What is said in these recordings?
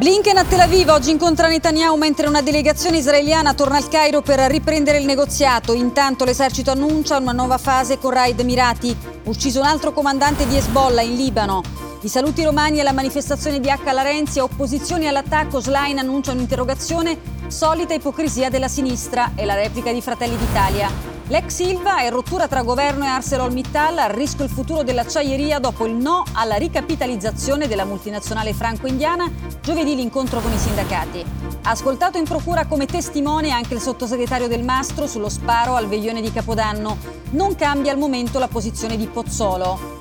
Blinken a Tel Aviv oggi incontra Netanyahu mentre una delegazione israeliana torna al Cairo per riprendere il negoziato. Intanto l'esercito annuncia una nuova fase con raid Emirati. Ucciso un altro comandante di Hezbollah in Libano. I saluti romani alla manifestazione di H. Larenzi e opposizioni all'attacco. Schlein annuncia un'interrogazione. Solita ipocrisia della sinistra e la replica di Fratelli d'Italia. L'ex Silva è rottura tra governo e ArcelorMittal, a rischio il futuro dell'acciaieria dopo il no alla ricapitalizzazione della multinazionale franco-indiana, giovedì l'incontro con i sindacati. Ascoltato in procura come testimone anche il sottosegretario del Mastro sullo sparo al veglione di Capodanno. Non cambia al momento la posizione di Pozzolo.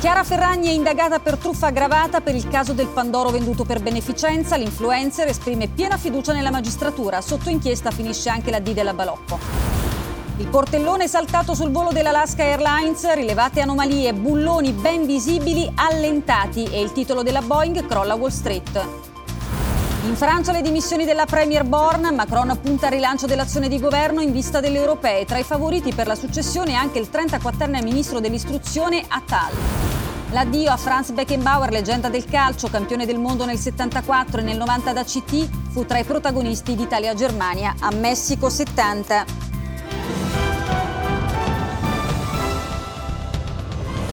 Chiara Ferragni è indagata per truffa aggravata per il caso del Pandoro venduto per beneficenza. L'influencer esprime piena fiducia nella magistratura. Sotto inchiesta finisce anche la D della Balocco. Il portellone saltato sul volo dell'Alaska Airlines, rilevate anomalie, bulloni ben visibili allentati e il titolo della Boeing crolla Wall Street. In Francia le dimissioni della Premier Born, Macron punta al rilancio dell'azione di governo in vista delle europee. Tra i favoriti per la successione anche il 34enne ministro dell'istruzione Attal. L'addio a Franz Beckenbauer, leggenda del calcio, campione del mondo nel 74 e nel 90 da CT, fu tra i protagonisti d'Italia-Germania a Messico 70.